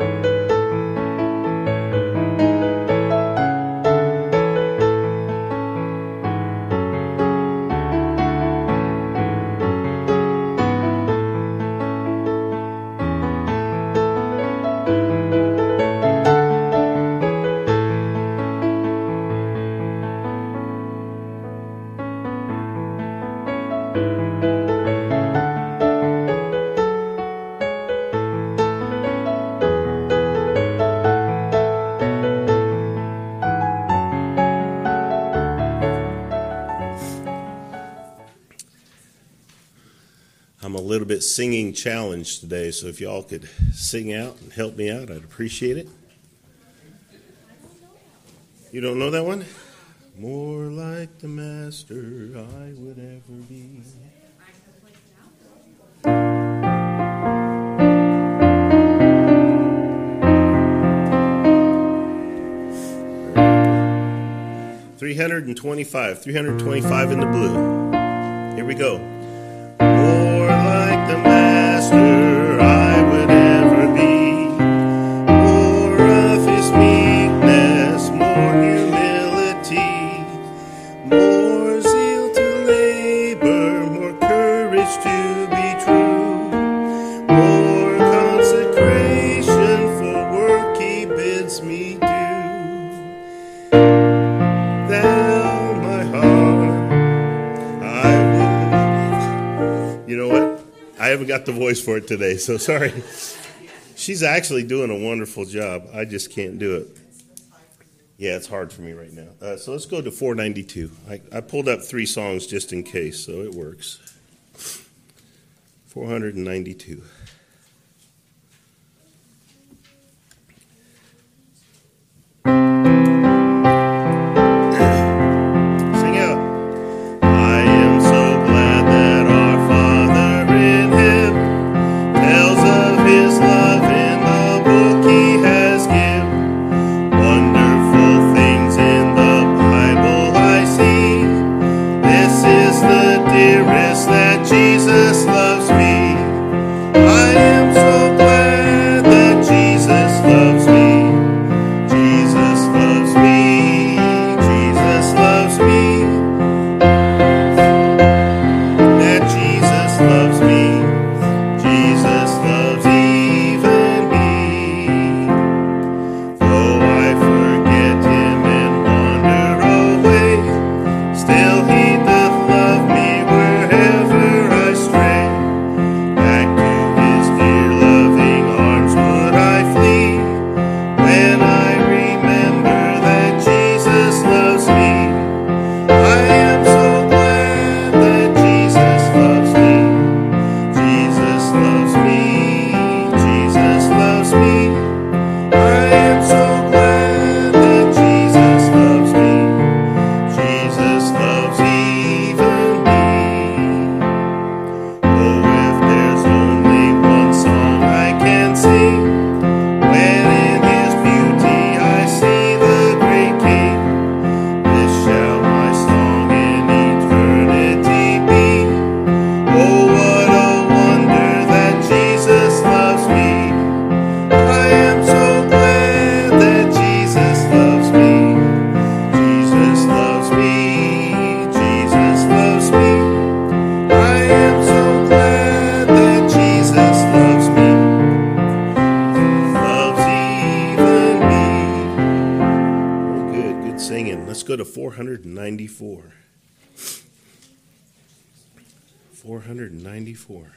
little singing challenge today, so if y'all could sing out and help me out, I'd appreciate it. You don't know that one? More like the master I would ever be. Three hundred and twenty-five. Three hundred twenty-five in the blue. Here we go the master the voice for it today, so sorry. She's actually doing a wonderful job. I just can't do it. Yeah, it's hard for me right now. Uh, so let's go to 492. I, I pulled up three songs just in case, so it works. 492. 94.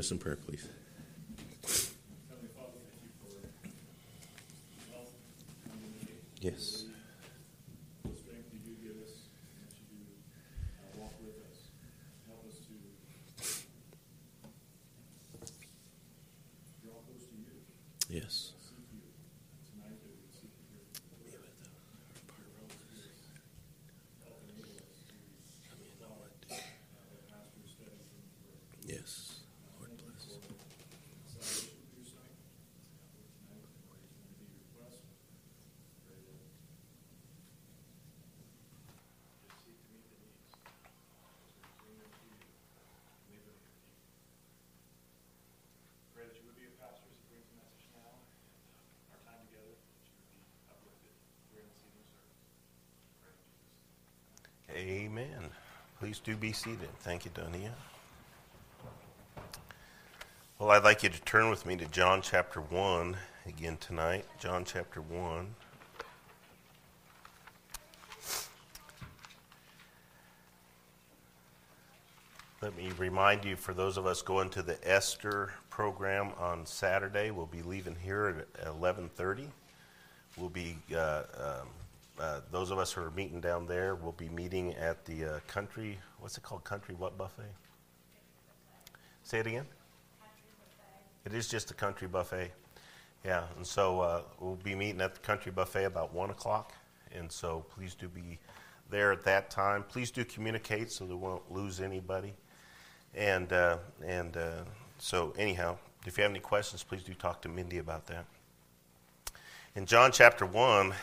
Us in prayer, please. Yes. Yes. Yes. Lord bless. Pray that you would be a pastor as he brings the message now. Our time together, that you would be uplifted here in this evening service. Pray in Jesus' name. Amen. Please do be seated. Thank you, Donia. Well, I'd like you to turn with me to John chapter 1 again tonight. John chapter 1. Let me remind you for those of us going to the Esther program on Saturday, we'll be leaving here at 11:30. We'll be uh, um, uh, those of us who are meeting down there will be meeting at the uh, country. What's it called? Country what buffet? Say it again. It is just a country buffet. Yeah, and so uh, we'll be meeting at the country buffet about one o'clock, and so please do be there at that time. Please do communicate so they won't lose anybody. And uh, and uh, so anyhow, if you have any questions, please do talk to Mindy about that. In John chapter one,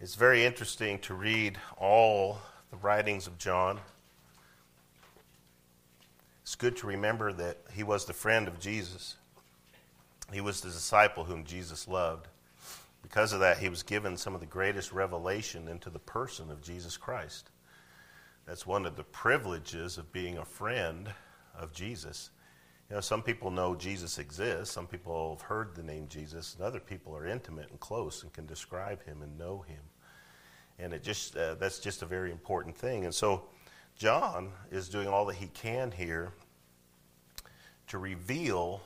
it's very interesting to read all the writings of John. It's good to remember that he was the friend of Jesus. He was the disciple whom Jesus loved. Because of that, he was given some of the greatest revelation into the person of Jesus Christ. That's one of the privileges of being a friend of Jesus. You know, some people know Jesus exists, some people have heard the name Jesus, and other people are intimate and close and can describe him and know him. And it just uh, that's just a very important thing. And so John is doing all that he can here to reveal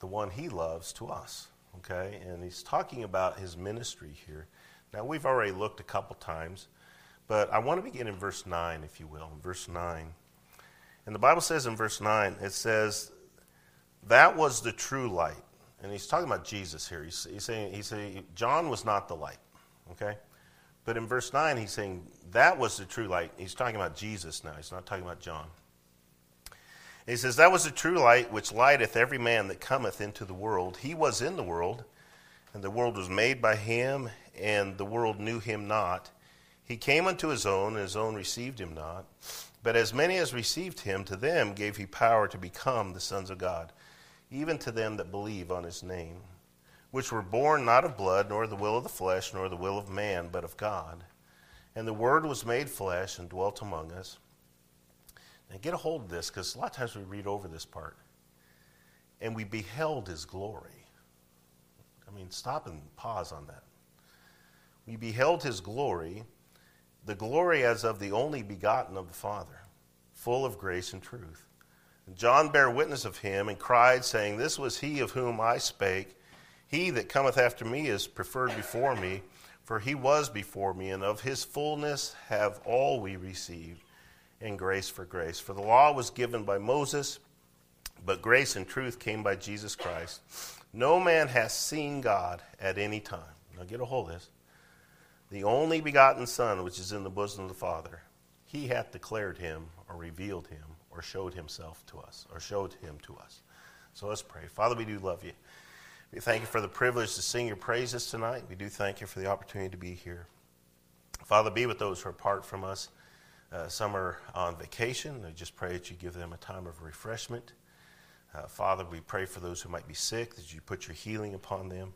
the one he loves to us. Okay? And he's talking about his ministry here. Now, we've already looked a couple times, but I want to begin in verse 9, if you will. In verse 9. And the Bible says in verse 9, it says, That was the true light. And he's talking about Jesus here. He's, he's saying, he's saying, John was not the light. Okay? But in verse 9, he's saying, That was the true light. He's talking about Jesus now. He's not talking about John. He says, That was the true light which lighteth every man that cometh into the world. He was in the world, and the world was made by him, and the world knew him not. He came unto his own, and his own received him not. But as many as received him, to them gave he power to become the sons of God, even to them that believe on his name, which were born not of blood, nor the will of the flesh, nor the will of man, but of God. And the Word was made flesh and dwelt among us. Now get a hold of this, because a lot of times we read over this part. And we beheld his glory. I mean, stop and pause on that. We beheld his glory, the glory as of the only begotten of the Father, full of grace and truth. And John bare witness of him and cried, saying, This was he of whom I spake. He that cometh after me is preferred before me, for he was before me, and of his fullness have all we received, and grace for grace. For the law was given by Moses, but grace and truth came by Jesus Christ. No man has seen God at any time. Now get a hold of this. The only begotten Son, which is in the bosom of the Father, he hath declared him, or revealed him, or showed himself to us, or showed him to us. So let's pray. Father, we do love you. We thank you for the privilege to sing your praises tonight. We do thank you for the opportunity to be here. Father, be with those who are apart from us. Uh, some are on vacation. I just pray that you give them a time of refreshment. Uh, Father, we pray for those who might be sick, that you put your healing upon them.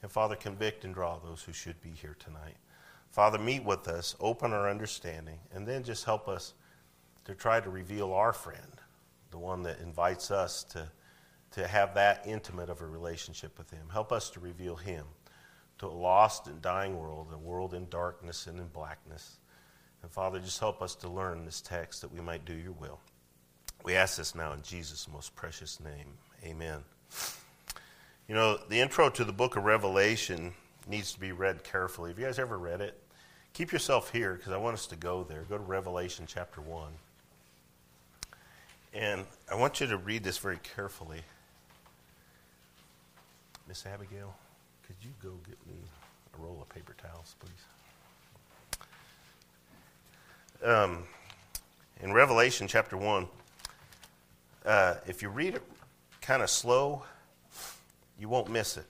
And Father, convict and draw those who should be here tonight. Father, meet with us, open our understanding, and then just help us to try to reveal our friend, the one that invites us to to have that intimate of a relationship with Him. Help us to reveal Him to a lost and dying world, a world in darkness and in blackness. And Father, just help us to learn this text that we might do your will. We ask this now in Jesus' most precious name. Amen. You know, the intro to the book of Revelation needs to be read carefully. Have you guys ever read it? Keep yourself here because I want us to go there. Go to Revelation chapter 1. And I want you to read this very carefully. Miss Abigail, could you go get me a roll of paper towels, please? Um, in Revelation chapter 1, uh, if you read it kind of slow, you won't miss it.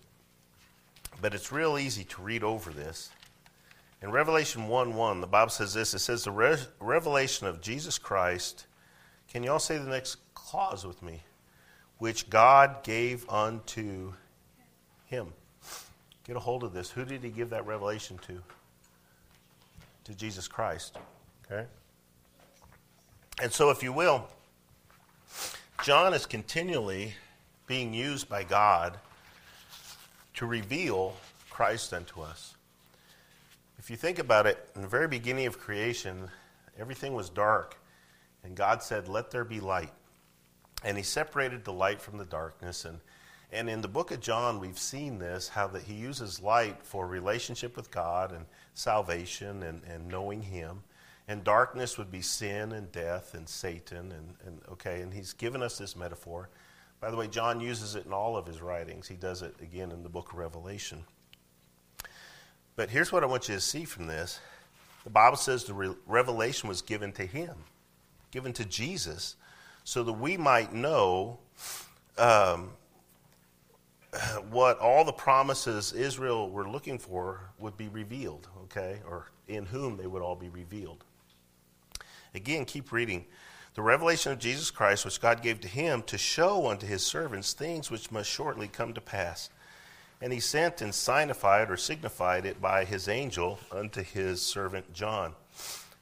But it's real easy to read over this. In Revelation 1 1, the Bible says this it says, The re- revelation of Jesus Christ. Can you all say the next clause with me? Which God gave unto him. Get a hold of this. Who did he give that revelation to? To Jesus Christ. Okay? And so, if you will, John is continually being used by God to reveal Christ unto us. If you think about it, in the very beginning of creation, everything was dark, and God said, Let there be light. And He separated the light from the darkness. And, and in the book of John, we've seen this how that He uses light for relationship with God and salvation and, and knowing Him. And darkness would be sin and death and Satan. And, and okay, and He's given us this metaphor. By the way, John uses it in all of his writings. He does it again in the book of Revelation. But here's what I want you to see from this the Bible says the re- revelation was given to him, given to Jesus, so that we might know um, what all the promises Israel were looking for would be revealed, okay, or in whom they would all be revealed. Again, keep reading the revelation of Jesus Christ, which God gave to him to show unto his servants things which must shortly come to pass. And he sent and signified or signified it by his angel unto his servant John.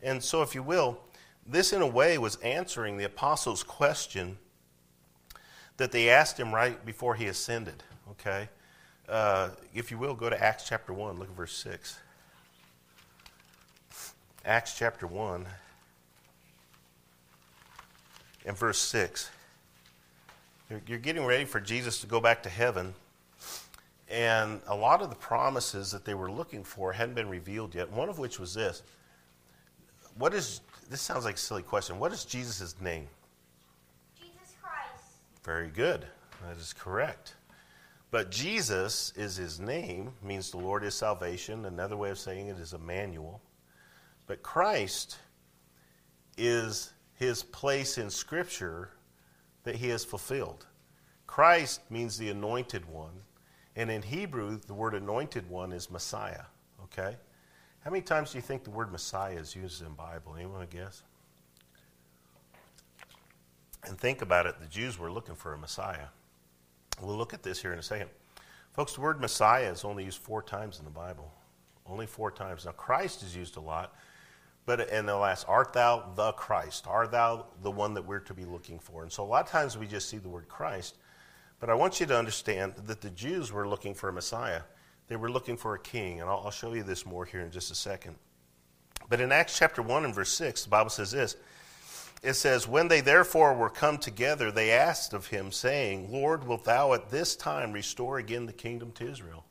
And so, if you will, this in a way was answering the apostles' question that they asked him right before he ascended. Okay? Uh, if you will, go to Acts chapter 1, look at verse 6. Acts chapter 1 and verse 6. You're getting ready for Jesus to go back to heaven, and a lot of the promises that they were looking for hadn't been revealed yet, one of which was this. What is, this sounds like a silly question, what is Jesus' name? Jesus Christ. Very good. That is correct. But Jesus is his name, means the Lord is salvation. Another way of saying it is Emmanuel. But Christ is his place in Scripture that he has fulfilled. Christ means the anointed one, and in Hebrew, the word anointed one is Messiah. Okay? How many times do you think the word Messiah is used in the Bible? Anyone guess? And think about it, the Jews were looking for a Messiah. We'll look at this here in a second. Folks, the word Messiah is only used four times in the Bible. Only four times. Now, Christ is used a lot, but and they'll ask, Art thou the Christ? Art thou the one that we're to be looking for? And so a lot of times we just see the word Christ. But I want you to understand that the Jews were looking for a Messiah. They were looking for a king. And I'll, I'll show you this more here in just a second. But in Acts chapter 1 and verse 6, the Bible says this It says, When they therefore were come together, they asked of him, saying, Lord, wilt thou at this time restore again the kingdom to Israel?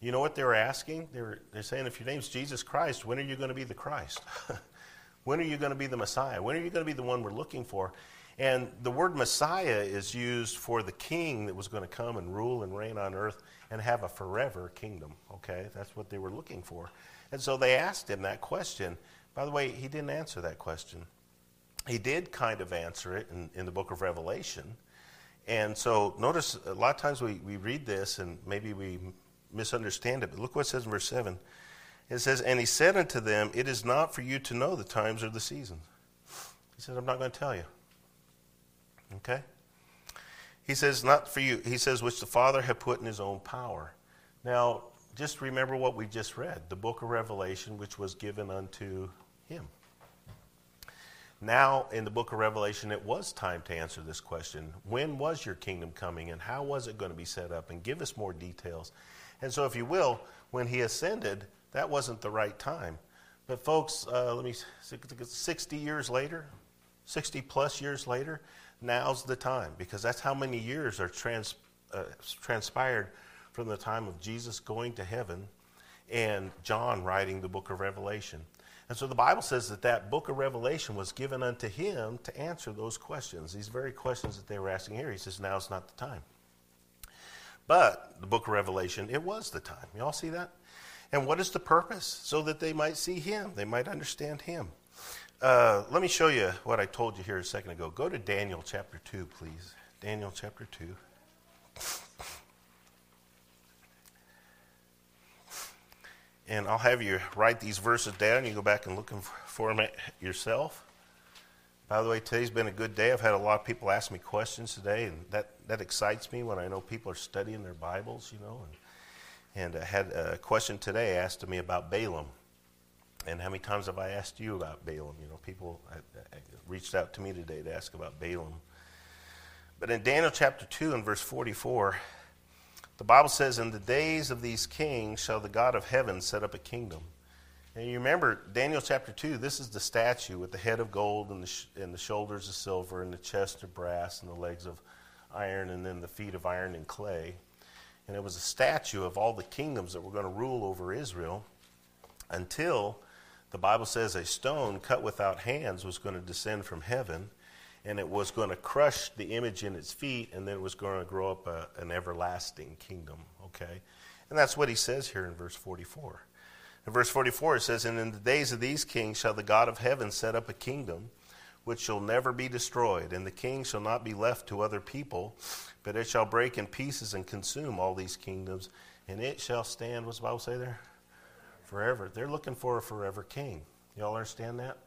You know what they were asking? They were, they're saying, if your name's Jesus Christ, when are you going to be the Christ? when are you going to be the Messiah? When are you going to be the one we're looking for? And the word Messiah is used for the king that was going to come and rule and reign on earth and have a forever kingdom. Okay? That's what they were looking for. And so they asked him that question. By the way, he didn't answer that question. He did kind of answer it in, in the book of Revelation. And so notice a lot of times we, we read this and maybe we misunderstand it. But look what it says in verse 7. It says, And he said unto them, It is not for you to know the times or the seasons. He says, I'm not going to tell you. Okay? He says, Not for you. He says, Which the Father had put in his own power. Now, just remember what we just read the book of Revelation, which was given unto him. Now in the book of Revelation, it was time to answer this question. When was your kingdom coming and how was it going to be set up? And give us more details. And so, if you will, when he ascended, that wasn't the right time. But, folks, uh, let me, 60 years later, 60 plus years later, now's the time because that's how many years are trans, uh, transpired from the time of Jesus going to heaven and John writing the book of Revelation. And so the Bible says that that book of Revelation was given unto him to answer those questions, these very questions that they were asking here. He says, now is not the time. But the book of Revelation, it was the time. You all see that? And what is the purpose? So that they might see him, they might understand him. Uh, let me show you what I told you here a second ago. Go to Daniel chapter 2, please. Daniel chapter 2. And I'll have you write these verses down. You go back and look for them yourself. By the way, today's been a good day. I've had a lot of people ask me questions today, and that, that excites me when I know people are studying their Bibles, you know. And, and I had a question today asked to me about Balaam. And how many times have I asked you about Balaam? You know, people uh, uh, reached out to me today to ask about Balaam. But in Daniel chapter 2 and verse 44, the Bible says, In the days of these kings shall the God of heaven set up a kingdom. And you remember Daniel chapter 2, this is the statue with the head of gold and the, sh- and the shoulders of silver and the chest of brass and the legs of iron and then the feet of iron and clay. And it was a statue of all the kingdoms that were going to rule over Israel until the Bible says a stone cut without hands was going to descend from heaven and it was going to crush the image in its feet, and then it was going to grow up a, an everlasting kingdom. Okay? And that's what he says here in verse 44. In verse 44, it says, And in the days of these kings shall the God of heaven set up a kingdom which shall never be destroyed, and the king shall not be left to other people, but it shall break in pieces and consume all these kingdoms, and it shall stand, what's the Bible say there? Forever. They're looking for a forever king. Y'all understand that?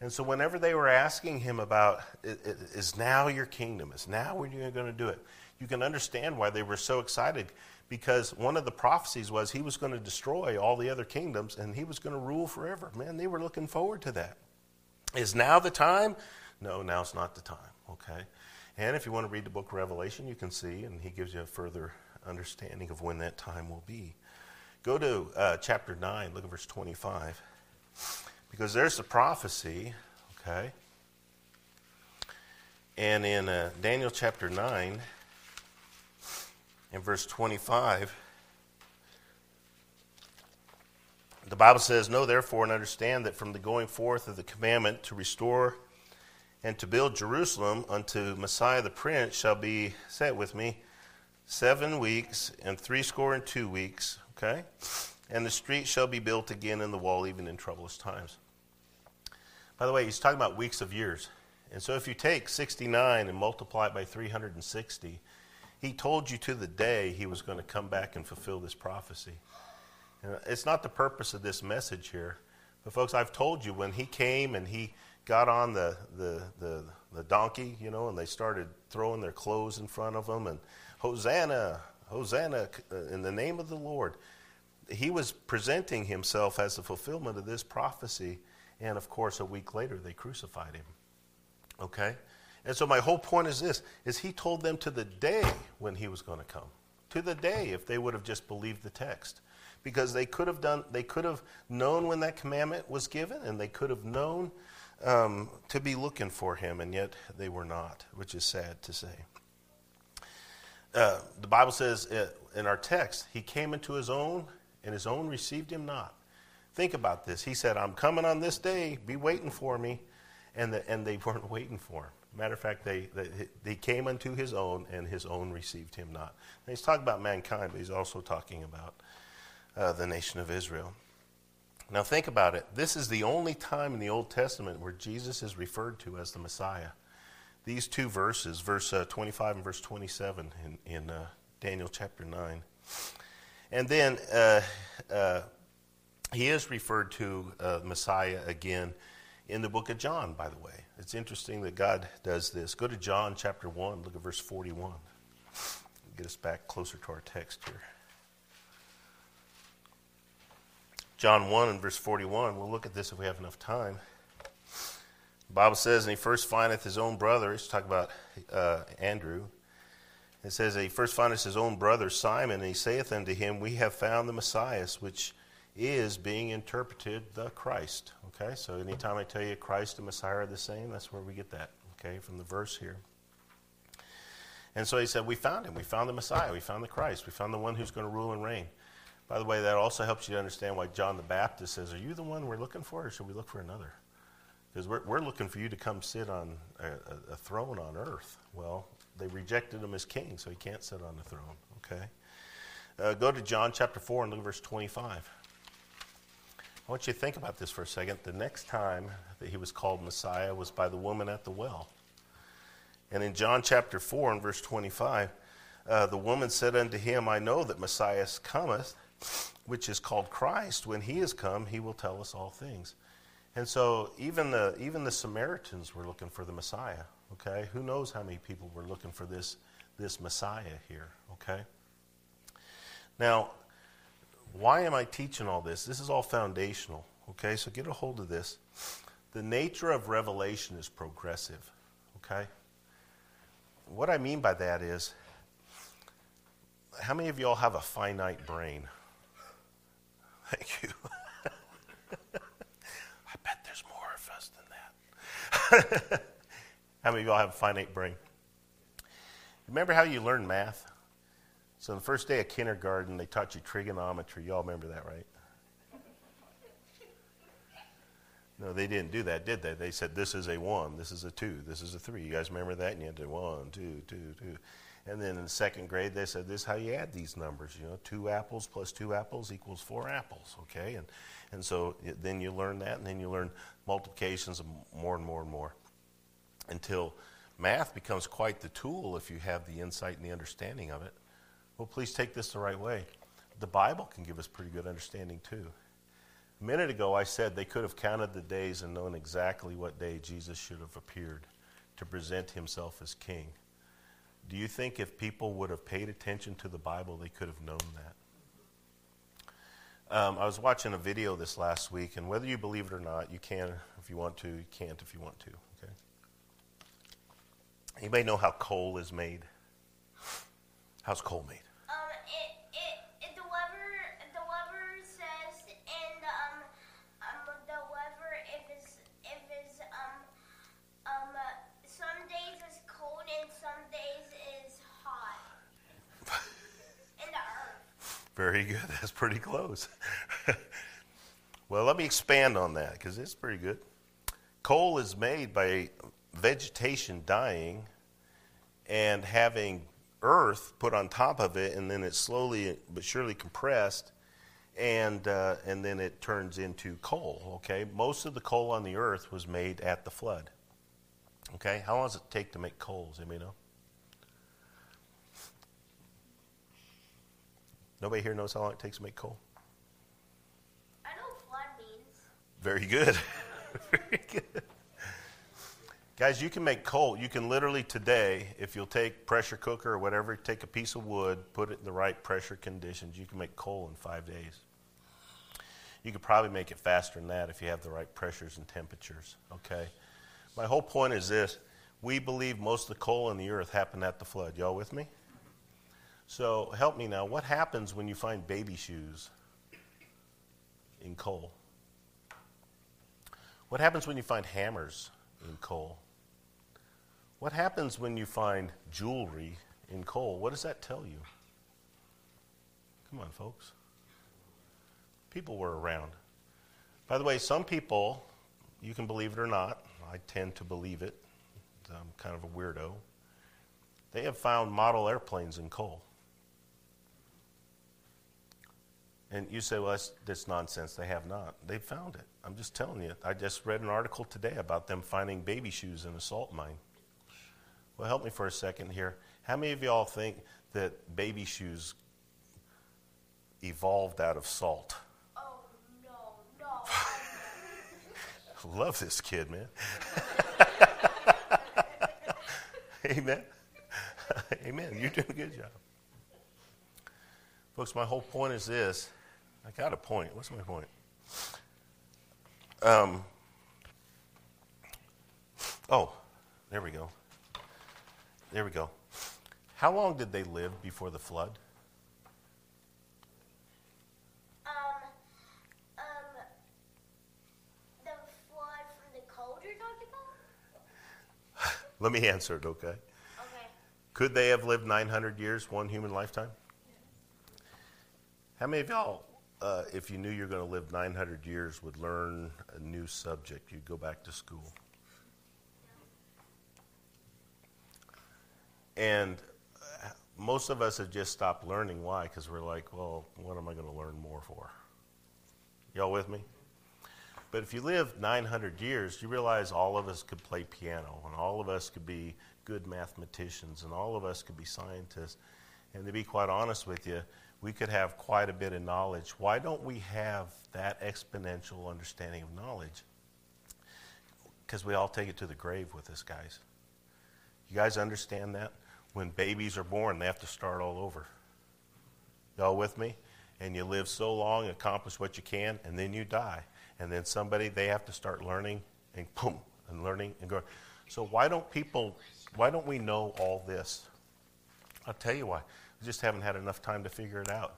And so, whenever they were asking him about, is now your kingdom? Is now when you're going to do it? You can understand why they were so excited because one of the prophecies was he was going to destroy all the other kingdoms and he was going to rule forever. Man, they were looking forward to that. Is now the time? No, now's not the time, okay? And if you want to read the book Revelation, you can see, and he gives you a further understanding of when that time will be. Go to uh, chapter 9, look at verse 25. Because there's the prophecy, okay? And in uh, Daniel chapter 9, in verse 25, the Bible says, Know therefore and understand that from the going forth of the commandment to restore and to build Jerusalem unto Messiah the Prince shall be, set with me, seven weeks and threescore and two weeks, okay? And the street shall be built again in the wall, even in troublous times. By the way, he's talking about weeks of years. And so if you take 69 and multiply it by 360, he told you to the day he was going to come back and fulfill this prophecy. And it's not the purpose of this message here. But, folks, I've told you when he came and he got on the, the, the, the donkey, you know, and they started throwing their clothes in front of him and Hosanna, Hosanna uh, in the name of the Lord he was presenting himself as the fulfillment of this prophecy. And of course, a week later, they crucified him. Okay? And so my whole point is this is he told them to the day when he was going to come. To the day if they would have just believed the text. Because they could have done they could have known when that commandment was given and they could have known um, to be looking for him, and yet they were not, which is sad to say. Uh, the Bible says uh, in our text, he came into his own, and his own received him not. Think about this. He said, I'm coming on this day, be waiting for me. And, the, and they weren't waiting for him. Matter of fact, they, they, they came unto his own, and his own received him not. He's talking about mankind, but he's also talking about uh, the nation of Israel. Now, think about it. This is the only time in the Old Testament where Jesus is referred to as the Messiah. These two verses, verse uh, 25 and verse 27 in, in uh, Daniel chapter 9. And then uh, uh, he is referred to uh, Messiah again in the book of John, by the way. It's interesting that God does this. Go to John chapter 1, look at verse 41. Get us back closer to our text here. John 1 and verse 41. We'll look at this if we have enough time. The Bible says, and he first findeth his own brother. He's talking about uh, Andrew. It says, he first findeth his own brother Simon, and he saith unto him, We have found the Messiah, which is being interpreted the Christ. Okay, so anytime I tell you Christ and Messiah are the same, that's where we get that, okay, from the verse here. And so he said, We found him. We found the Messiah. We found the Christ. We found the one who's going to rule and reign. By the way, that also helps you to understand why John the Baptist says, Are you the one we're looking for, or should we look for another? Because we're, we're looking for you to come sit on a, a, throne on earth. Well, they rejected him as king, so he can't sit on the throne, okay? Uh, go to John chapter 4 and look at verse 25. I want you to think about this for a second. The next time that he was called Messiah was by the woman at the well. And in John chapter 4 and verse 25, uh, the woman said unto him, I know that Messiah cometh, which is called Christ. When he is come, he will tell us all things. And so even the, even the Samaritans were looking for the Messiah, okay? Who knows how many people were looking for this, this Messiah here, okay? Now, why am I teaching all this? This is all foundational, okay? So get a hold of this. The nature of revelation is progressive, okay? What I mean by that is, how many of y'all have a finite brain? Thank you. I bet there's more of us than that. how many of y'all have a finite brain? Remember how you learn math? So, the first day of kindergarten, they taught you trigonometry. Y'all remember that, right? No, they didn't do that, did they? They said, this is a one, this is a two, this is a three. You guys remember that? And you had to one, two, two, two. And then in the second grade, they said, this is how you add these numbers. You know, two apples plus two apples equals four apples, okay? And, and so then you learn that, and then you learn multiplications more and more and more until math becomes quite the tool if you have the insight and the understanding of it. Well, please take this the right way. The Bible can give us pretty good understanding too. A minute ago, I said they could have counted the days and known exactly what day Jesus should have appeared to present himself as king. Do you think if people would have paid attention to the Bible, they could have known that? Um, I was watching a video this last week, and whether you believe it or not, you can if you want to, you can't if you want to. Anybody know how coal is made? How's coal made? Um, it, it, it the lever, the lever says, and um, um, the lever, if it's, if it's, um, um, some days it's cold and some days it's hot. in the earth. Very good. That's pretty close. well, let me expand on that because it's pretty good. Coal is made by vegetation dying and having earth put on top of it, and then it's slowly but surely compressed, and uh, and then it turns into coal. Okay, most of the coal on the earth was made at the flood. Okay, how long does it take to make coal? Does anybody know? Nobody here knows how long it takes to make coal? I know flood means. Very good. Very good. Guys, you can make coal. You can literally today, if you'll take pressure cooker or whatever, take a piece of wood, put it in the right pressure conditions, you can make coal in five days. You could probably make it faster than that if you have the right pressures and temperatures. Okay? My whole point is this we believe most of the coal in the earth happened at the flood. Y'all with me? So help me now. What happens when you find baby shoes in coal? What happens when you find hammers in coal? What happens when you find jewelry in coal? What does that tell you? Come on, folks. People were around. By the way, some people, you can believe it or not, I tend to believe it. I'm kind of a weirdo. They have found model airplanes in coal. And you say, well, that's, that's nonsense. They have not. They found it. I'm just telling you. I just read an article today about them finding baby shoes in a salt mine. Well, help me for a second here. How many of y'all think that baby shoes evolved out of salt? Oh, no, no. Love this kid, man. Amen. Amen. You're doing a good job. Folks, my whole point is this I got a point. What's my point? Um, Oh, there we go. There we go. How long did they live before the flood? Um, um, the flood from the cold you're talking about? Let me answer it, okay? Okay. Could they have lived 900 years, one human lifetime? How many of y'all, uh, if you knew you're going to live 900 years, would learn a new subject? You'd go back to school. And most of us have just stopped learning. Why? Because we're like, well, what am I going to learn more for? Y'all with me? But if you live 900 years, you realize all of us could play piano, and all of us could be good mathematicians, and all of us could be scientists. And to be quite honest with you, we could have quite a bit of knowledge. Why don't we have that exponential understanding of knowledge? Because we all take it to the grave with us, guys. You guys understand that? When babies are born, they have to start all over. Y'all with me? And you live so long, accomplish what you can, and then you die. And then somebody, they have to start learning and boom, and learning and going. So why don't people, why don't we know all this? I'll tell you why. We just haven't had enough time to figure it out.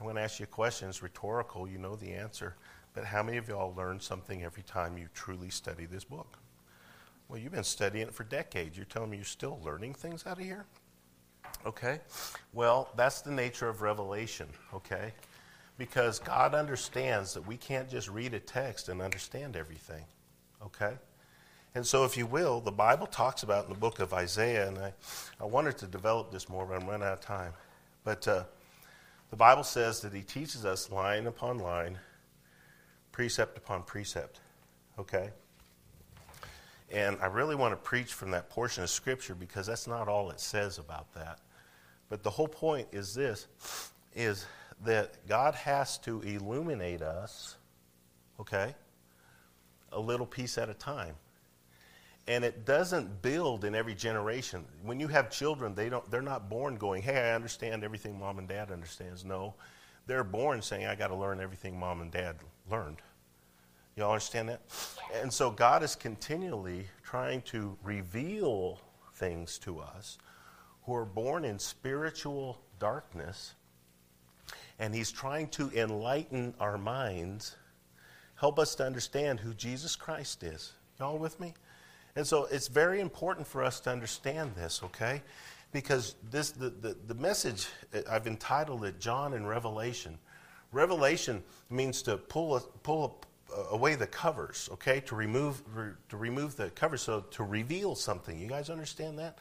I'm going to ask you a question. It's rhetorical. You know the answer. But how many of y'all learn something every time you truly study this book? Well, you've been studying it for decades. You're telling me you're still learning things out of here? Okay. Well, that's the nature of revelation, okay? Because God understands that we can't just read a text and understand everything, okay? And so, if you will, the Bible talks about in the book of Isaiah, and I, I wanted to develop this more, but I'm running out of time. But uh, the Bible says that He teaches us line upon line, precept upon precept, okay? And I really want to preach from that portion of Scripture because that's not all it says about that. But the whole point is this is that God has to illuminate us, okay, a little piece at a time. And it doesn't build in every generation. When you have children, they don't they're not born going, "Hey, I understand everything mom and dad understands." No. They're born saying, "I got to learn everything mom and dad learned." Y'all understand that? And so God is continually trying to reveal things to us who are born in spiritual darkness, and He's trying to enlighten our minds, help us to understand who Jesus Christ is. Y'all with me? And so it's very important for us to understand this, okay? Because this the, the, the message, uh, I've entitled it John and Revelation. Revelation means to pull, a, pull a, away the covers, okay? To remove, re, to remove the covers, so to reveal something. You guys understand that?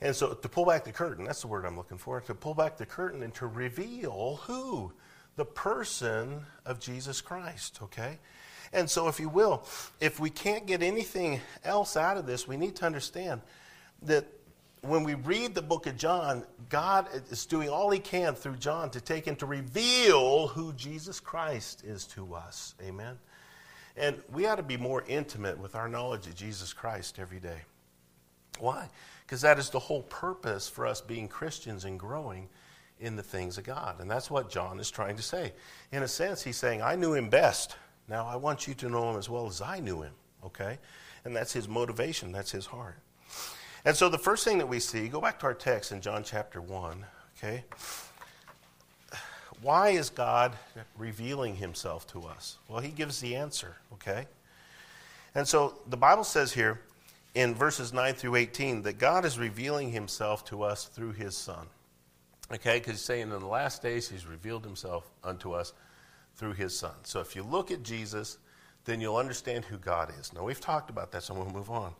And so to pull back the curtain, that's the word I'm looking for, to pull back the curtain and to reveal who? The person of Jesus Christ, okay? And so, if you will, if we can't get anything else out of this, we need to understand that when we read the book of John, God is doing all he can through John to take and to reveal who Jesus Christ is to us. Amen? And we ought to be more intimate with our knowledge of Jesus Christ every day. Why? Because that is the whole purpose for us being Christians and growing in the things of God. And that's what John is trying to say. In a sense, he's saying, I knew him best. Now I want you to know him as well as I knew him, okay? And that's his motivation, that's his heart. And so the first thing that we see, go back to our text in John chapter 1, okay? Why is God revealing himself to us? Well, he gives the answer, okay? And so the Bible says here in verses 9 through 18 that God is revealing himself to us through his Son. Okay, because he's saying in the last days he's revealed himself unto us through his Son. So if you look at Jesus, then you'll understand who God is. Now, we've talked about that, so we'll move on.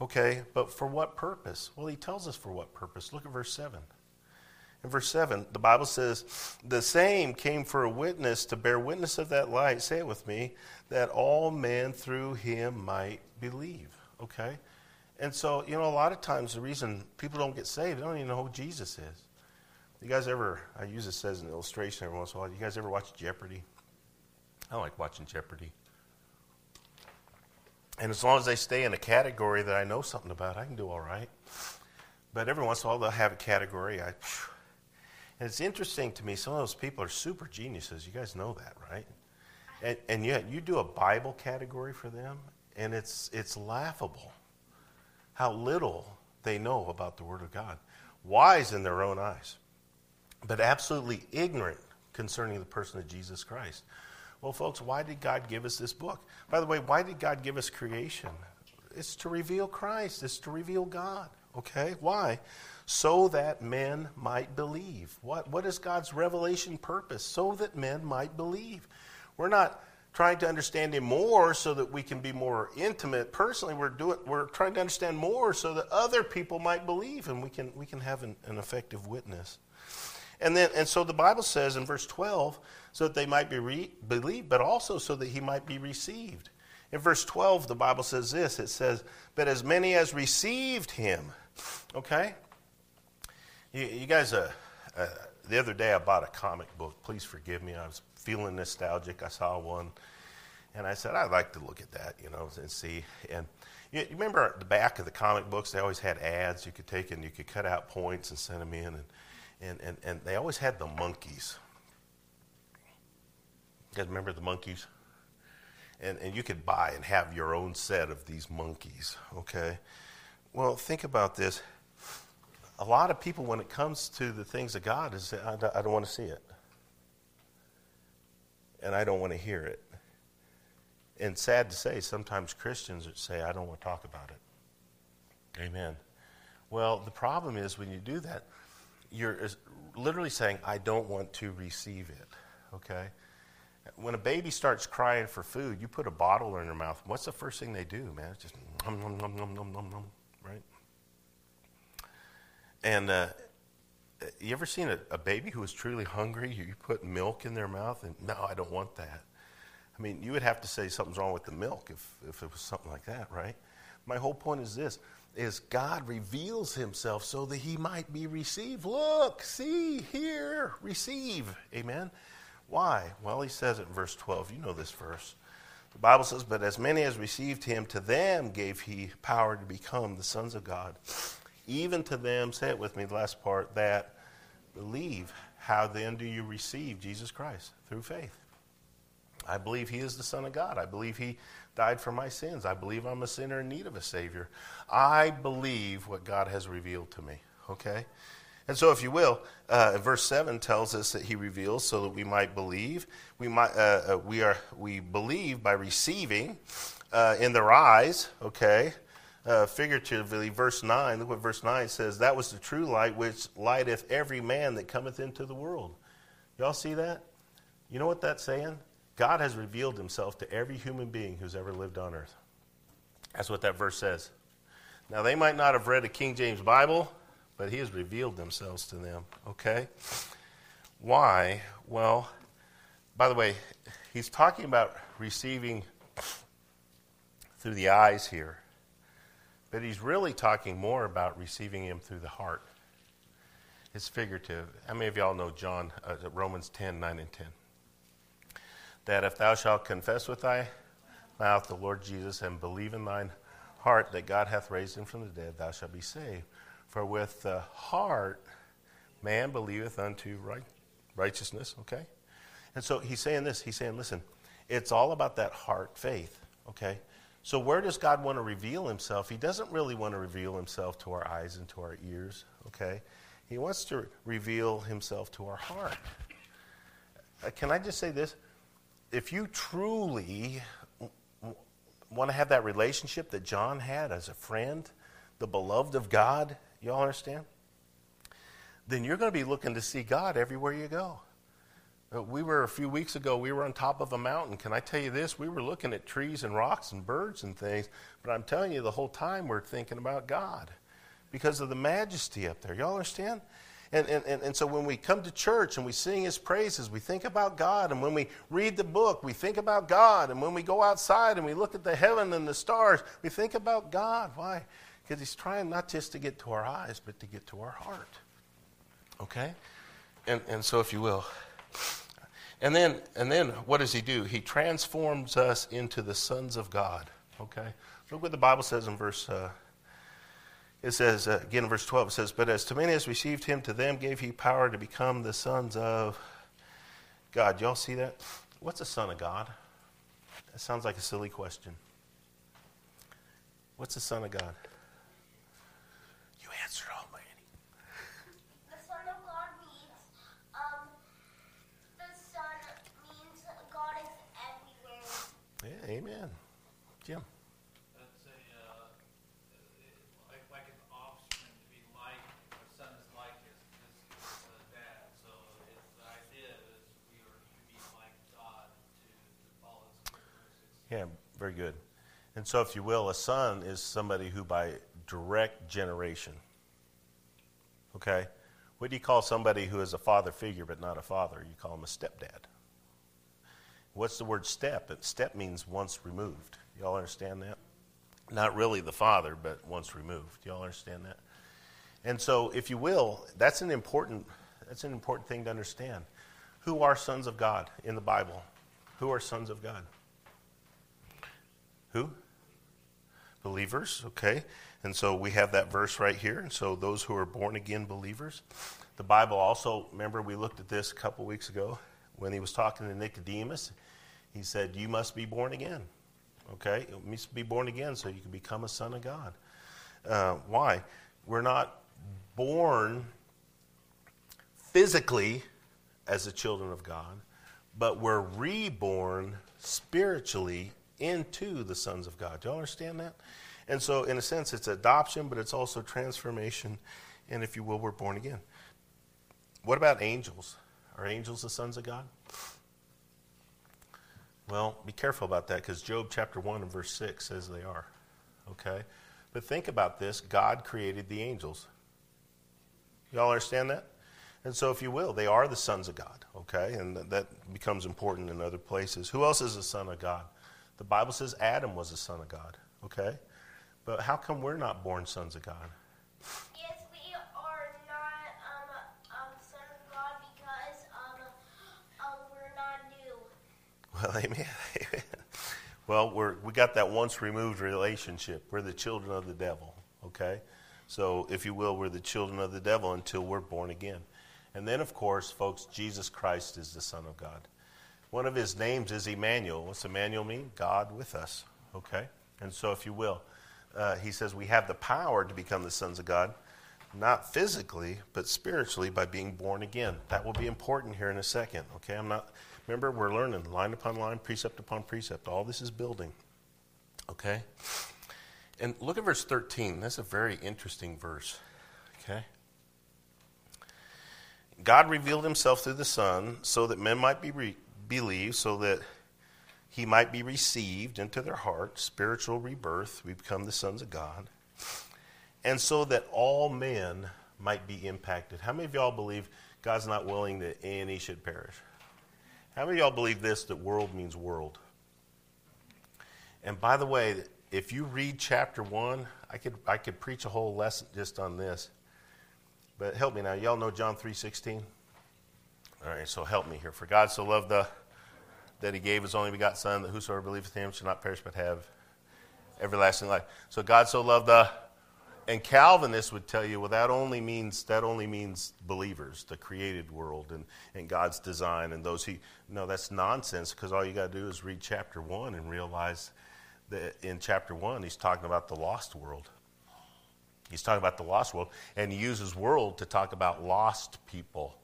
Okay, but for what purpose? Well, he tells us for what purpose. Look at verse 7. In verse 7, the Bible says, The same came for a witness to bear witness of that light, say it with me, that all men through him might believe. Okay? And so, you know, a lot of times the reason people don't get saved, they don't even know who Jesus is. You guys ever, I use this as an illustration every once in a while, you guys ever watch Jeopardy? I like watching Jeopardy. And as long as they stay in a category that I know something about, I can do all right. But every once in a while, they'll have a category. I, and it's interesting to me, some of those people are super geniuses. You guys know that, right? And, and yet, you do a Bible category for them, and it's, it's laughable. how little they know about the Word of God. Wise in their own eyes, but absolutely ignorant concerning the person of Jesus Christ. Well, folks, why did God give us this book? By the way, why did God give us creation? It's to reveal Christ, it's to reveal God. Okay? Why? So that men might believe. What, what is God's revelation purpose? So that men might believe. We're not trying to understand Him more so that we can be more intimate personally. We're, doing, we're trying to understand more so that other people might believe and we can, we can have an, an effective witness. And, then, and so the Bible says in verse 12, so that they might be re- believed, but also so that he might be received. In verse 12, the Bible says this it says, But as many as received him, okay? You, you guys, uh, uh, the other day I bought a comic book. Please forgive me. I was feeling nostalgic. I saw one, and I said, I'd like to look at that, you know, and see. And you, you remember the back of the comic books, they always had ads you could take and you could cut out points and send them in. And, and, and, and they always had the monkeys. You guys remember the monkeys? And, and you could buy and have your own set of these monkeys, okay? Well, think about this. A lot of people, when it comes to the things of God, is I don't, I don't want to see it. And I don't want to hear it. And sad to say, sometimes Christians say, I don't want to talk about it. Amen. Well, the problem is when you do that, you're literally saying, I don't want to receive it. Okay? When a baby starts crying for food, you put a bottle in their mouth. What's the first thing they do, man? It's just nom, nom, nom, nom, nom, nom, nom, right? And uh, you ever seen a, a baby who is truly hungry? You, you put milk in their mouth, and no, I don't want that. I mean, you would have to say something's wrong with the milk if, if it was something like that, right? My whole point is this is God reveals himself so that he might be received. Look, see, hear, receive. Amen. Why? Well, he says it in verse 12. You know this verse. The Bible says, But as many as received him, to them gave he power to become the sons of God. Even to them, say it with me, the last part, that believe. How then do you receive Jesus Christ? Through faith. I believe he is the Son of God. I believe he died for my sins. I believe I'm a sinner in need of a Savior. I believe what God has revealed to me. Okay? And so, if you will, uh, verse seven tells us that He reveals so that we might believe. We might uh, uh, we are we believe by receiving uh, in their eyes. Okay, uh, figuratively, verse nine. Look what verse nine says. That was the true light which lighteth every man that cometh into the world. Y'all see that? You know what that's saying? God has revealed himself to every human being who's ever lived on earth. That's what that verse says. Now, they might not have read a King James Bible, but he has revealed themselves to them, okay? Why? Well, by the way, he's talking about receiving through the eyes here, but he's really talking more about receiving him through the heart. It's figurative. How many of y'all know John, uh, Romans 10, 9 and 10? That if thou shalt confess with thy mouth the Lord Jesus and believe in thine heart that God hath raised him from the dead, thou shalt be saved. For with the heart man believeth unto right, righteousness, okay? And so he's saying this, he's saying, listen, it's all about that heart faith, okay? So where does God want to reveal himself? He doesn't really want to reveal himself to our eyes and to our ears, okay? He wants to reveal himself to our heart. Uh, can I just say this? If you truly want to have that relationship that John had as a friend, the beloved of God, you all understand? Then you're going to be looking to see God everywhere you go. Uh, we were a few weeks ago, we were on top of a mountain. Can I tell you this? We were looking at trees and rocks and birds and things, but I'm telling you, the whole time we're thinking about God because of the majesty up there. Y'all understand? And, and, and, and so when we come to church and we sing his praises, we think about God. And when we read the book, we think about God. And when we go outside and we look at the heaven and the stars, we think about God. Why? Because he's trying not just to get to our eyes, but to get to our heart. Okay? And, and so, if you will. And then, and then what does he do? He transforms us into the sons of God. Okay? Look what the Bible says in verse. Uh, it says, uh, again in verse 12, it says, But as to many as received him, to them gave he power to become the sons of God. Y'all see that? What's a son of God? That sounds like a silly question. What's a son of God? You answer all, Manny. The son of God means, um, the son means God is everywhere. Yeah, amen. Jim. Yeah, very good. And so, if you will, a son is somebody who by direct generation. Okay? What do you call somebody who is a father figure but not a father? You call him a stepdad. What's the word step? Step means once removed. Y'all understand that? Not really the father, but once removed. Y'all understand that? And so, if you will, that's an important that's an important thing to understand. Who are sons of God in the Bible? Who are sons of God? Who? Believers, okay. And so we have that verse right here. And so those who are born again believers. The Bible also, remember, we looked at this a couple weeks ago when he was talking to Nicodemus. He said, You must be born again. Okay? You must be born again so you can become a son of God. Uh, why? We're not born physically as the children of God, but we're reborn spiritually into the sons of God. Do you understand that? And so, in a sense, it's adoption, but it's also transformation. And if you will, we're born again. What about angels? Are angels the sons of God? Well, be careful about that because Job chapter 1 and verse 6 says they are. Okay? But think about this God created the angels. Y'all understand that? And so, if you will, they are the sons of God. Okay? And that becomes important in other places. Who else is a son of God? The Bible says Adam was a son of God. Okay? But how come we're not born sons of God? Yes, we are not um, um, son of God because um, um, we're not new. Well, amen. well, we're, we got that once removed relationship. We're the children of the devil, okay? So, if you will, we're the children of the devil until we're born again. And then, of course, folks, Jesus Christ is the Son of God. One of his names is Emmanuel. What's Emmanuel mean? God with us, okay? And so, if you will, uh, he says we have the power to become the sons of God, not physically, but spiritually by being born again. That will be important here in a second, okay? I'm not, remember, we're learning line upon line, precept upon precept. All this is building, okay? And look at verse 13. That's a very interesting verse, okay? God revealed himself through the Son so that men might be re- believe, so that he might be received into their heart, spiritual rebirth. We become the sons of God. And so that all men might be impacted. How many of y'all believe God's not willing that any should perish? How many of y'all believe this that world means world? And by the way, if you read chapter 1, I could, I could preach a whole lesson just on this. But help me now. Y'all know John 3.16? All right, so help me here. For God so loved the that he gave his only begotten Son, that whosoever believeth him shall not perish but have everlasting life. So God so loved the and Calvinists would tell you, well, that only means that only means believers, the created world and, and God's design and those he no, that's nonsense because all you gotta do is read chapter one and realize that in chapter one he's talking about the lost world. He's talking about the lost world, and he uses world to talk about lost people.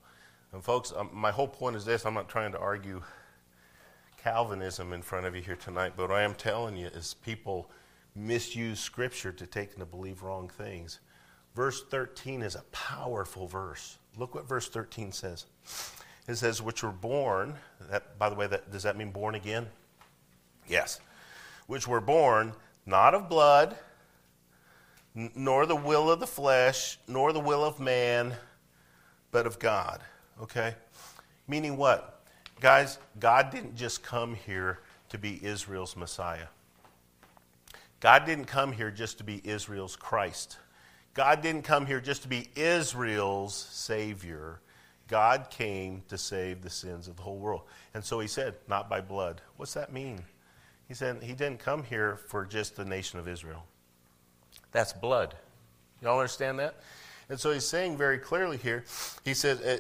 And folks, um, my whole point is this: I'm not trying to argue Calvinism in front of you here tonight, but what I am telling you is people misuse Scripture to take and to believe wrong things. Verse 13 is a powerful verse. Look what verse 13 says. It says, "Which were born." That, by the way, that does that mean born again? Yes. Which were born not of blood, n- nor the will of the flesh, nor the will of man, but of God. Okay? Meaning what? Guys, God didn't just come here to be Israel's Messiah. God didn't come here just to be Israel's Christ. God didn't come here just to be Israel's Savior. God came to save the sins of the whole world. And so he said, not by blood. What's that mean? He said he didn't come here for just the nation of Israel. That's blood. Y'all understand that? And so he's saying very clearly here, he says, uh,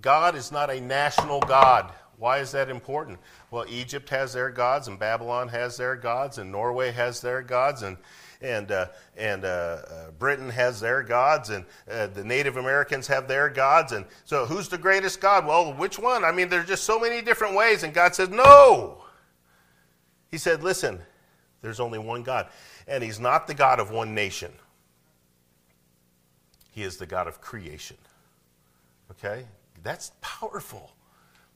God is not a national God. Why is that important? Well, Egypt has their gods, and Babylon has their gods, and Norway has their gods, and and uh, and uh, uh, Britain has their gods, and uh, the Native Americans have their gods, and so who's the greatest God? Well, which one? I mean, there's just so many different ways, and God said no. He said, listen, There's only one God. And He's not the God of one nation, He is the God of creation. Okay? That's powerful.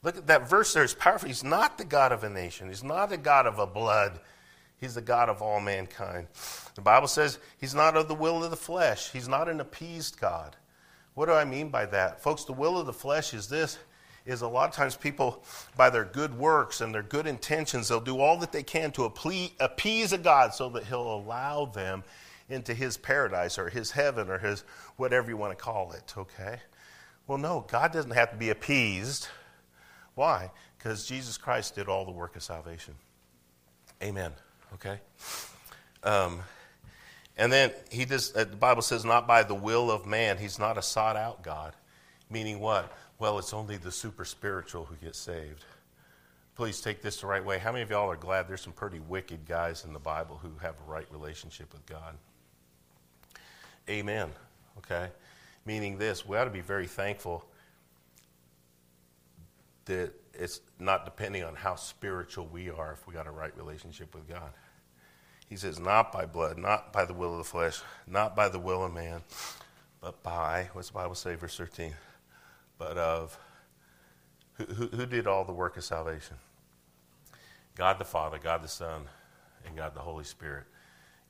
Look at that verse there. It's powerful. He's not the God of a nation, He's not the God of a blood. He's the God of all mankind. The Bible says he's not of the will of the flesh. He's not an appeased God. What do I mean by that? Folks, the will of the flesh is this is a lot of times people by their good works and their good intentions they'll do all that they can to appease a God so that he'll allow them into his paradise or his heaven or his whatever you want to call it, okay? Well, no, God doesn't have to be appeased. Why? Because Jesus Christ did all the work of salvation. Amen. Okay? Um, and then he does, uh, the Bible says, not by the will of man. He's not a sought out God. Meaning what? Well, it's only the super spiritual who get saved. Please take this the right way. How many of y'all are glad there's some pretty wicked guys in the Bible who have a right relationship with God? Amen. Okay? Meaning this, we ought to be very thankful that it's not depending on how spiritual we are if we got a right relationship with God. He says, not by blood, not by the will of the flesh, not by the will of man, but by, what's the Bible say, verse 13? But of, who, who, who did all the work of salvation? God the Father, God the Son, and God the Holy Spirit.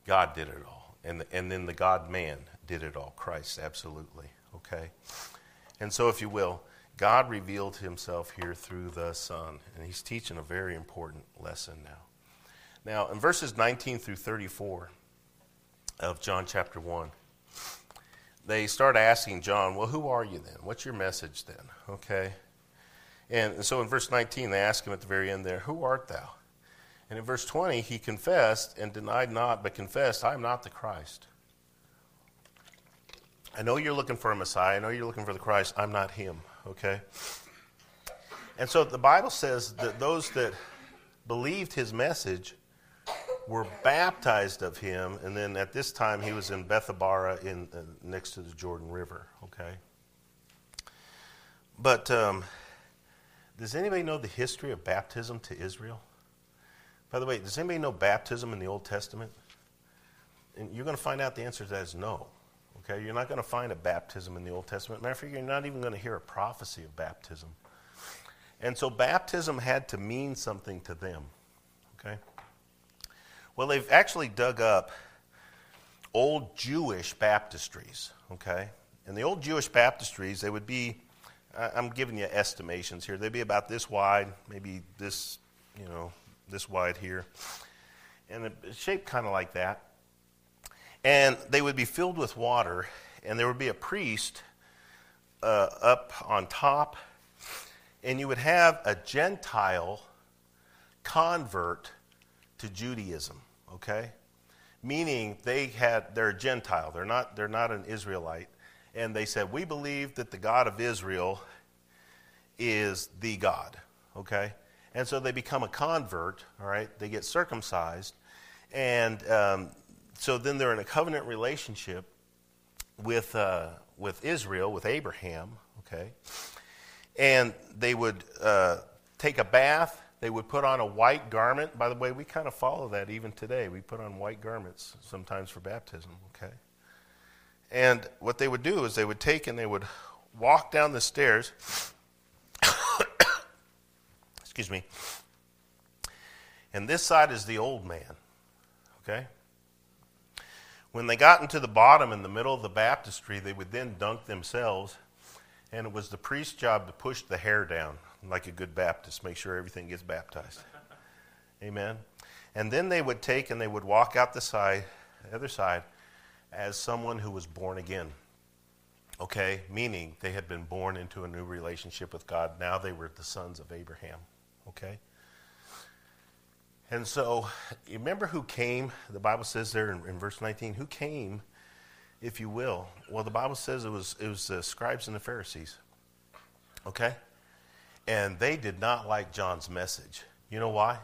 God did it all. And, the, and then the God man did it all. Christ, absolutely. Okay? And so, if you will, God revealed himself here through the Son. And he's teaching a very important lesson now. Now, in verses 19 through 34 of John chapter 1, they start asking John, Well, who are you then? What's your message then? Okay. And so in verse 19, they ask him at the very end there, Who art thou? And in verse 20, he confessed and denied not, but confessed, I am not the Christ. I know you're looking for a Messiah. I know you're looking for the Christ. I'm not him. Okay? And so the Bible says that those that believed his message were baptized of him, and then at this time he was in Bethabara in, uh, next to the Jordan River, okay? But um, does anybody know the history of baptism to Israel? By the way, does anybody know baptism in the Old Testament? And you're going to find out the answer to that is no. Okay, you're not going to find a baptism in the Old Testament. Matter of fact, you're not even going to hear a prophecy of baptism. And so baptism had to mean something to them. Okay? Well, they've actually dug up old Jewish baptistries, okay? And the old Jewish baptistries, they would be, I'm giving you estimations here, they'd be about this wide, maybe this, you know, this wide here. And shaped kind of like that. And they would be filled with water, and there would be a priest uh, up on top, and you would have a Gentile convert to Judaism okay? Meaning they had they're Gentile. They're not they're not an Israelite. And they said, We believe that the God of Israel is the God. Okay? And so they become a convert, all right? They get circumcised. And um, so then they're in a covenant relationship with, uh, with Israel, with Abraham, okay? And they would uh, take a bath they would put on a white garment. By the way, we kind of follow that even today. We put on white garments sometimes for baptism, okay? And what they would do is they would take and they would walk down the stairs. Excuse me. And this side is the old man, okay? When they got into the bottom in the middle of the baptistry, they would then dunk themselves, and it was the priest's job to push the hair down like a good Baptist, make sure everything gets baptized. Amen. And then they would take and they would walk out the side, the other side, as someone who was born again. Okay, meaning they had been born into a new relationship with God. Now they were the sons of Abraham. Okay? And so, remember who came? The Bible says there in, in, verse 19, who came, if you will? Well, the Bible says it was, it was the scribes and the Pharisees. Okay? And they did not like John's message. You know why?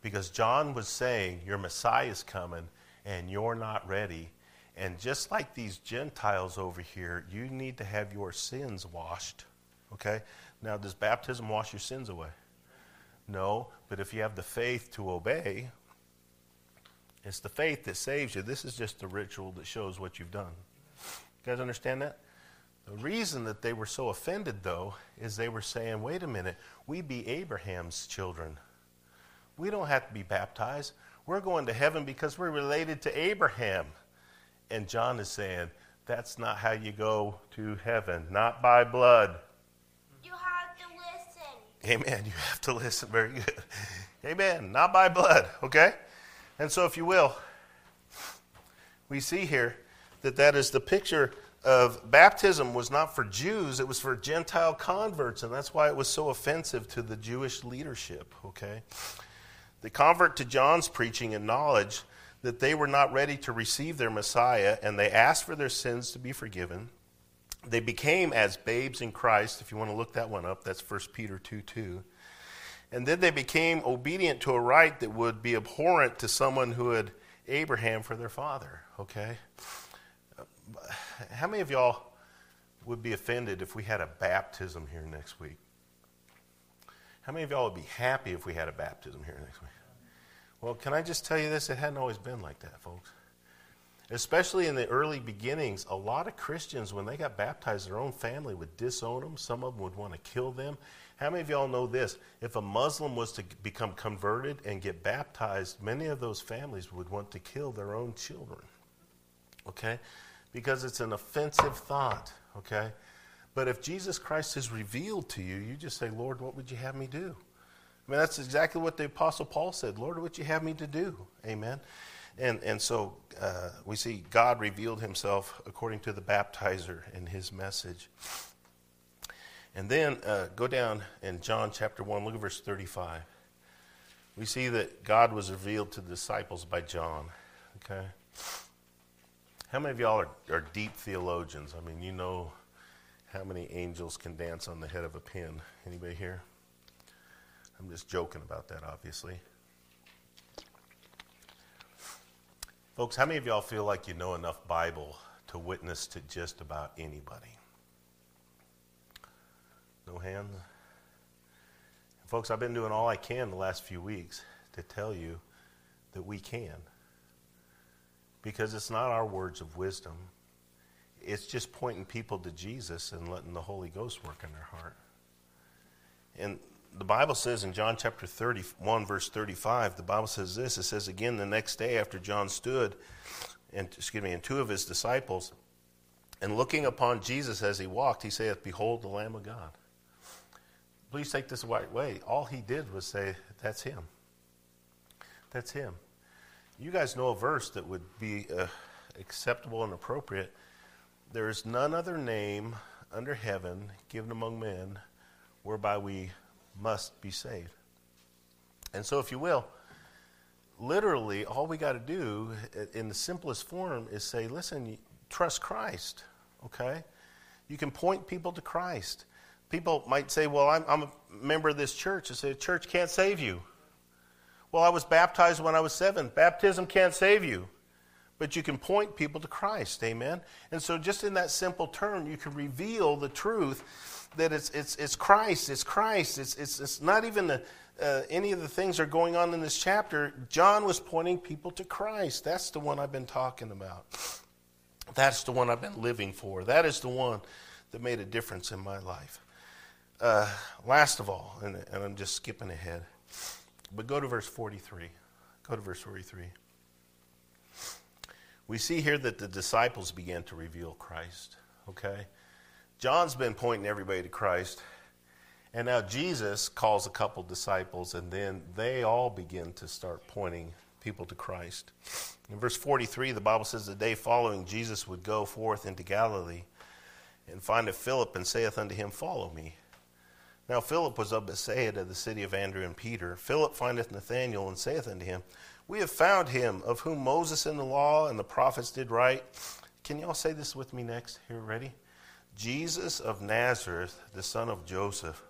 Because John was saying, Your Messiah is coming and you're not ready. And just like these Gentiles over here, you need to have your sins washed. Okay? Now, does baptism wash your sins away? No, but if you have the faith to obey, It's the faith that saves you. This is just the ritual that shows what you've done. You guys understand that? The reason that they were so offended, though, is they were saying, wait a minute, we be Abraham's children. We don't have to be baptized. We're going to heaven because we're related to Abraham. And John is saying, that's not how you go to heaven, not by blood. You have to listen. Amen. You have to listen. Very good. Amen. Not by blood, okay? And so, if you will, we see here that that is the picture of baptism was not for Jews, it was for Gentile converts, and that's why it was so offensive to the Jewish leadership, okay? The convert to John's preaching acknowledged that they were not ready to receive their Messiah, and they asked for their sins to be forgiven. They became as babes in Christ. If you want to look that one up, that's 1 Peter 2 2. And then they became obedient to a rite that would be abhorrent to someone who had Abraham for their father, okay? How many of y'all would be offended if we had a baptism here next week? How many of y'all would be happy if we had a baptism here next week? Well, can I just tell you this? It hadn't always been like that, folks. Especially in the early beginnings, a lot of Christians, when they got baptized, their own family would disown them. Some of them would want to kill them. How many of y'all know this? If a Muslim was to become converted and get baptized, many of those families would want to kill their own children. Okay? Because it's an offensive thought. Okay? But if Jesus Christ is revealed to you, you just say, Lord, what would you have me do? I mean, that's exactly what the Apostle Paul said. Lord, what would you have me to do? Amen. And, and so uh, we see God revealed himself according to the baptizer in his message. And then uh, go down in John chapter 1, look at verse 35. We see that God was revealed to the disciples by John. Okay? How many of y'all are, are deep theologians? I mean, you know how many angels can dance on the head of a pin. Anybody here? I'm just joking about that, obviously. Folks, how many of y'all feel like you know enough Bible to witness to just about anybody? No hands? Folks, I've been doing all I can the last few weeks to tell you that we can. Because it's not our words of wisdom, it's just pointing people to Jesus and letting the Holy Ghost work in their heart. And the Bible says in John chapter 31, verse 35, the Bible says this. It says, Again, the next day after John stood, and excuse me, and two of his disciples, and looking upon Jesus as he walked, he saith, Behold the Lamb of God. Please take this right way. All he did was say, That's him. That's him. You guys know a verse that would be uh, acceptable and appropriate. There is none other name under heaven given among men whereby we must be saved. And so, if you will, literally, all we got to do in the simplest form is say, listen, trust Christ, okay? You can point people to Christ. People might say, well, I'm, I'm a member of this church. I say, church can't save you. Well, I was baptized when I was seven. Baptism can't save you. But you can point people to Christ, amen? And so, just in that simple term, you can reveal the truth that it's, it's, it's Christ, it's Christ. It's, it's, it's not even the, uh, any of the things that are going on in this chapter. John was pointing people to Christ. That's the one I've been talking about. That's the one I've been living for. That is the one that made a difference in my life. Uh, last of all, and, and I'm just skipping ahead, but go to verse 43. Go to verse 43. We see here that the disciples began to reveal Christ. Okay? John's been pointing everybody to Christ. And now Jesus calls a couple disciples, and then they all begin to start pointing people to Christ. In verse 43, the Bible says, The day following, Jesus would go forth into Galilee and findeth Philip and saith unto him, Follow me. Now Philip was of Bethsaida, the city of Andrew and Peter. Philip findeth Nathanael and saith unto him, We have found him, of whom Moses in the law and the prophets did write. Can y'all say this with me next? Here, ready? Jesus of Nazareth, the son of Joseph.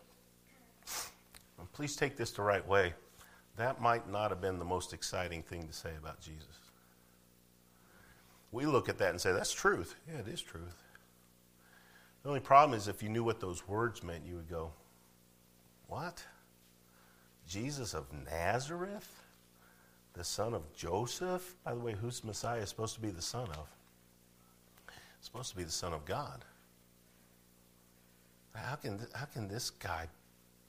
Please take this the right way. That might not have been the most exciting thing to say about Jesus. We look at that and say, that's truth. Yeah, it is truth. The only problem is if you knew what those words meant, you would go, What? Jesus of Nazareth? The son of Joseph? By the way, who's Messiah supposed to be the son of? Supposed to be the son of God. How can, how can this guy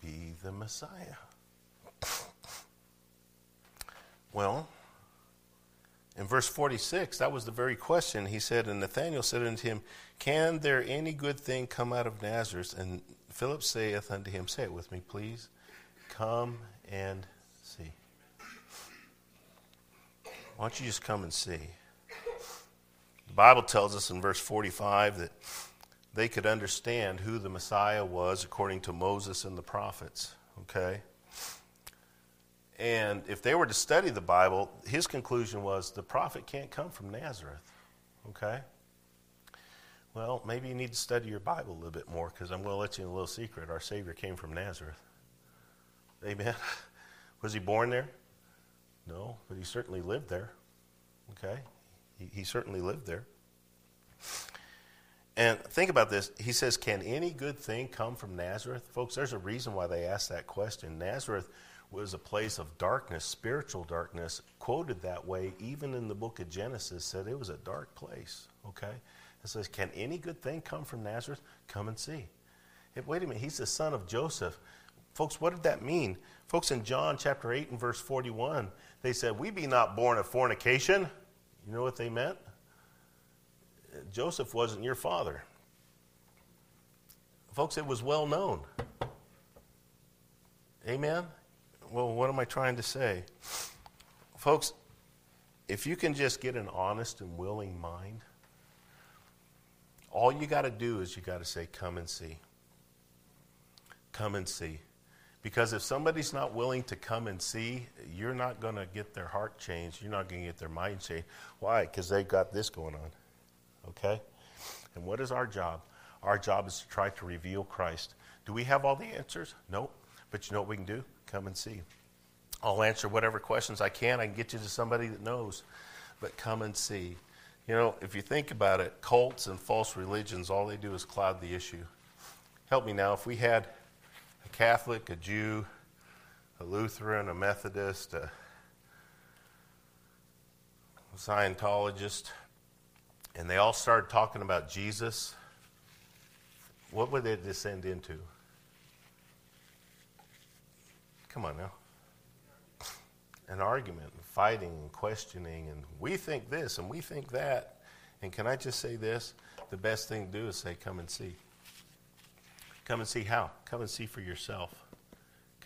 be the Messiah? Well, in verse 46, that was the very question. He said, And Nathanael said unto him, Can there any good thing come out of Nazareth? And Philip saith unto him, Say it with me, please. Come and see. Why don't you just come and see? The Bible tells us in verse 45 that they could understand who the Messiah was according to Moses and the prophets. Okay? And if they were to study the Bible, his conclusion was the prophet can't come from Nazareth. Okay? Well, maybe you need to study your Bible a little bit more because I'm going to let you in a little secret. Our Savior came from Nazareth. Amen. Was he born there? No, but he certainly lived there. Okay? He, he certainly lived there. And think about this. He says, Can any good thing come from Nazareth? Folks, there's a reason why they asked that question. Nazareth was a place of darkness, spiritual darkness, quoted that way even in the book of Genesis, said it was a dark place. Okay? It says, Can any good thing come from Nazareth? Come and see. Hey, wait a minute, he's the son of Joseph. Folks, what did that mean? Folks, in John chapter 8 and verse 41, they said, We be not born of fornication. You know what they meant? Joseph wasn't your father. Folks, it was well known. Amen? Well, what am I trying to say? Folks, if you can just get an honest and willing mind, all you got to do is you got to say, Come and see. Come and see. Because if somebody's not willing to come and see, you're not going to get their heart changed. You're not going to get their mind changed. Why? Because they've got this going on. Okay? And what is our job? Our job is to try to reveal Christ. Do we have all the answers? Nope. But you know what we can do? Come and see. I'll answer whatever questions I can. I can get you to somebody that knows. But come and see. You know, if you think about it, cults and false religions, all they do is cloud the issue. Help me now. If we had a Catholic, a Jew, a Lutheran, a Methodist, a Scientologist, and they all started talking about Jesus, what would they descend into? Come on now. An argument, fighting, and questioning, and we think this and we think that. And can I just say this? The best thing to do is say, Come and see. Come and see how? Come and see for yourself.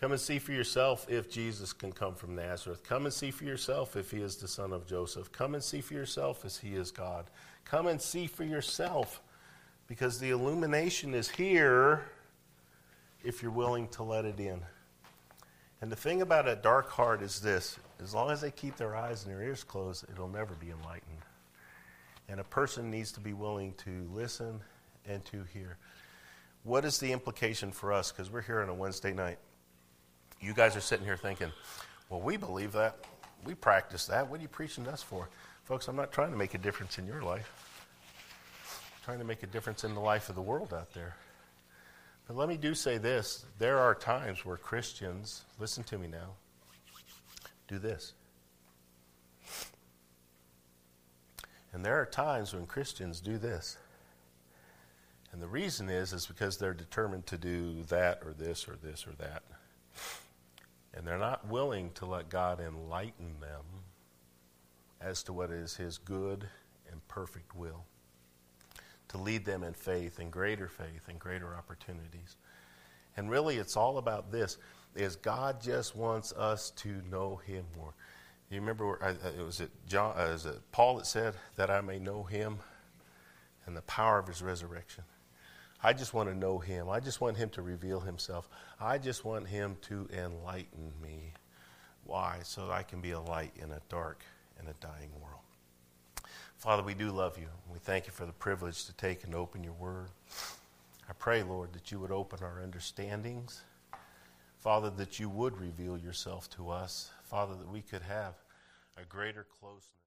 Come and see for yourself if Jesus can come from Nazareth. Come and see for yourself if he is the son of Joseph. Come and see for yourself if he is God. Come and see for yourself because the illumination is here if you're willing to let it in. And the thing about a dark heart is this as long as they keep their eyes and their ears closed, it'll never be enlightened. And a person needs to be willing to listen and to hear. What is the implication for us? Because we're here on a Wednesday night. You guys are sitting here thinking, well, we believe that. We practice that. What are you preaching to us for? Folks, I'm not trying to make a difference in your life. I'm trying to make a difference in the life of the world out there. But let me do say this there are times where Christians, listen to me now, do this. And there are times when Christians do this. And the reason is is because they're determined to do that or this or this or that. And they're not willing to let God enlighten them as to what is His good and perfect will, to lead them in faith and greater faith and greater opportunities. And really, it's all about this: is God just wants us to know Him more. You remember, uh, it was it John, uh, is it Paul that said that I may know Him and the power of His resurrection. I just want to know Him. I just want Him to reveal Himself. I just want Him to enlighten me. Why? So that I can be a light in a dark and a dying world. Father, we do love you. We thank you for the privilege to take and open your word. I pray, Lord, that you would open our understandings. Father, that you would reveal yourself to us. Father, that we could have a greater closeness.